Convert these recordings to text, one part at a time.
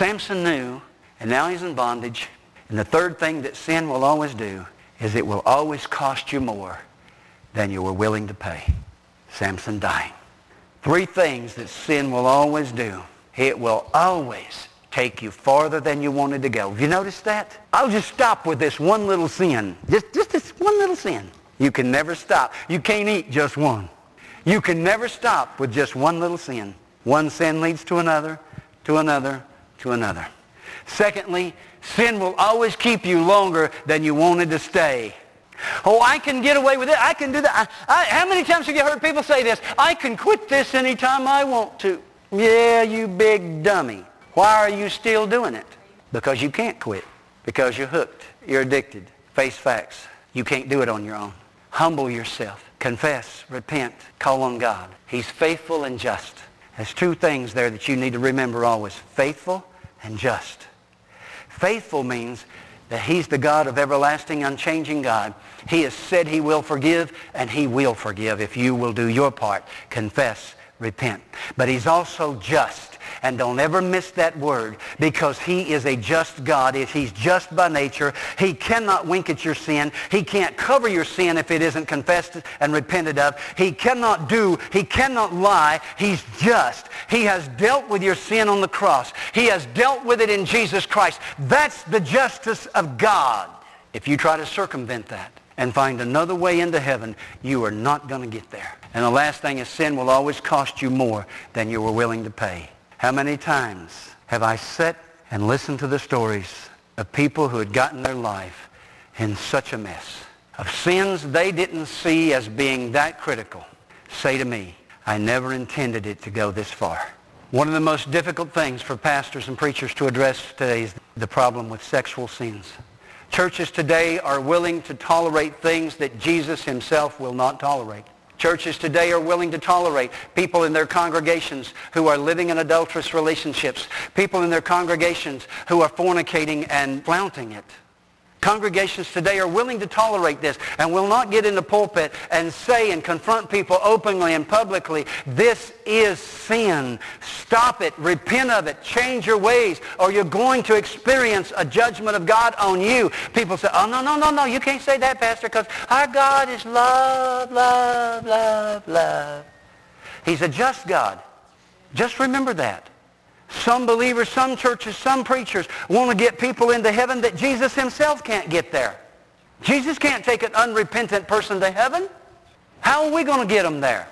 Samson knew, and now he's in bondage. And the third thing that sin will always do is it will always cost you more than you were willing to pay. Samson dying. Three things that sin will always do. It will always take you farther than you wanted to go. Have you noticed that? I'll just stop with this one little sin. Just, just this one little sin. You can never stop. You can't eat just one. You can never stop with just one little sin. One sin leads to another, to another, to another. Secondly, sin will always keep you longer than you wanted to stay. Oh, I can get away with it. I can do that. I, I, how many times have you heard people say this? I can quit this anytime I want to. Yeah, you big dummy. Why are you still doing it? Because you can't quit. Because you're hooked. You're addicted. Face facts. You can't do it on your own. Humble yourself. Confess. Repent. Call on God. He's faithful and just. There's two things there that you need to remember always. Faithful and just. Faithful means that he's the God of everlasting, unchanging God. He has said he will forgive, and he will forgive if you will do your part. Confess, repent. But he's also just. And don't ever miss that word because he is a just God. If He's just by nature. He cannot wink at your sin. He can't cover your sin if it isn't confessed and repented of. He cannot do, he cannot lie. He's just. He has dealt with your sin on the cross. He has dealt with it in Jesus Christ. That's the justice of God. If you try to circumvent that and find another way into heaven, you are not going to get there. And the last thing is sin will always cost you more than you were willing to pay. How many times have I sat and listened to the stories of people who had gotten their life in such a mess, of sins they didn't see as being that critical, say to me, I never intended it to go this far. One of the most difficult things for pastors and preachers to address today is the problem with sexual sins. Churches today are willing to tolerate things that Jesus himself will not tolerate. Churches today are willing to tolerate people in their congregations who are living in adulterous relationships, people in their congregations who are fornicating and flaunting it. Congregations today are willing to tolerate this and will not get in the pulpit and say and confront people openly and publicly, this is sin. Stop it. Repent of it. Change your ways or you're going to experience a judgment of God on you. People say, oh, no, no, no, no. You can't say that, Pastor, because our God is love, love, love, love. He's a just God. Just remember that. Some believers, some churches, some preachers want to get people into heaven that Jesus himself can't get there. Jesus can't take an unrepentant person to heaven. How are we going to get them there?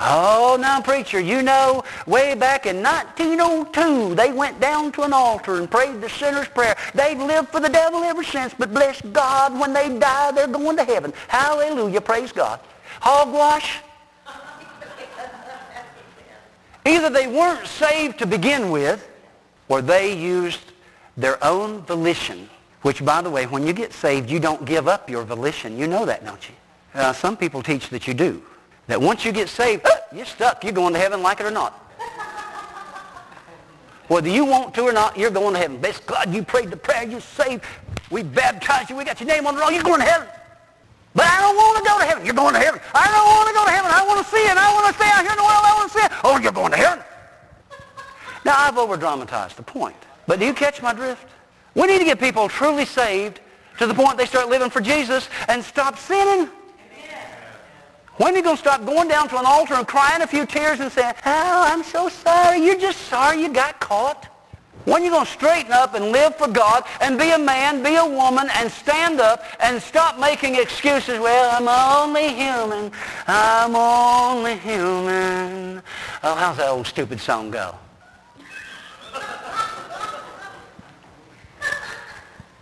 Oh, now, preacher, you know, way back in 1902, they went down to an altar and prayed the sinner's prayer. They've lived for the devil ever since, but bless God, when they die, they're going to heaven. Hallelujah, praise God. Hogwash? Either they weren't saved to begin with, or they used their own volition, which, by the way, when you get saved, you don't give up your volition. You know that, don't you? Uh, some people teach that you do. That once you get saved, you're stuck. You're going to heaven like it or not. Whether you want to or not, you're going to heaven. Bless God, you prayed the prayer, you're saved. We baptized you. We got your name on the roll. You're going to heaven. But I don't want to go to heaven. You're going to heaven. I don't want to go to heaven. I want to see it. I want to stay out here in the world. I want to see it. Oh, you're going to heaven. Now, I've over-dramatized the point. But do you catch my drift? We need to get people truly saved to the point they start living for Jesus and stop sinning. When are you going to stop going down to an altar and crying a few tears and saying, oh, I'm so sorry. You're just sorry you got caught. When are you going to straighten up and live for God and be a man, be a woman, and stand up and stop making excuses? Well, I'm only human. I'm only human. Oh, how's that old stupid song go?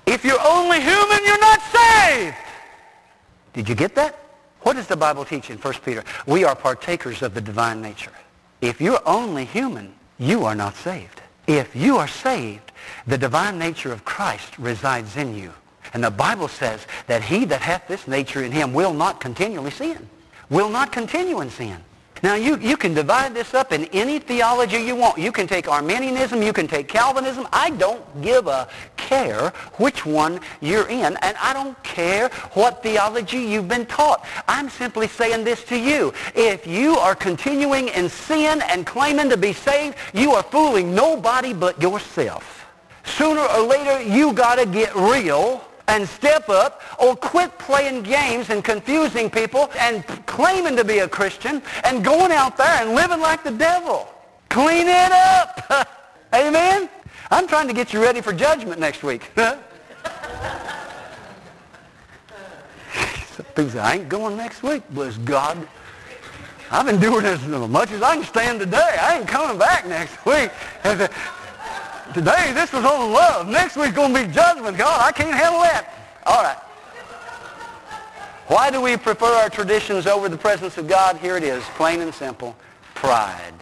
if you're only human, you're not saved. Did you get that? What does the Bible teach in 1 Peter? We are partakers of the divine nature. If you're only human, you are not saved. If you are saved, the divine nature of Christ resides in you. And the Bible says that he that hath this nature in him will not continually sin, will not continue in sin. Now, you, you can divide this up in any theology you want. You can take Arminianism. You can take Calvinism. I don't give a care which one you're in, and I don't care what theology you've been taught. I'm simply saying this to you. If you are continuing in sin and claiming to be saved, you are fooling nobody but yourself. Sooner or later, you got to get real and step up or quit playing games and confusing people and claiming to be a Christian and going out there and living like the devil. Clean it up. Amen? I'm trying to get you ready for judgment next week. I ain't going next week, bless God. I've this as much as I can stand today. I ain't coming back next week. Today, this was on love. Next week's going to be judgment. God, I can't handle that. All right. Why do we prefer our traditions over the presence of God? Here it is, plain and simple. Pride.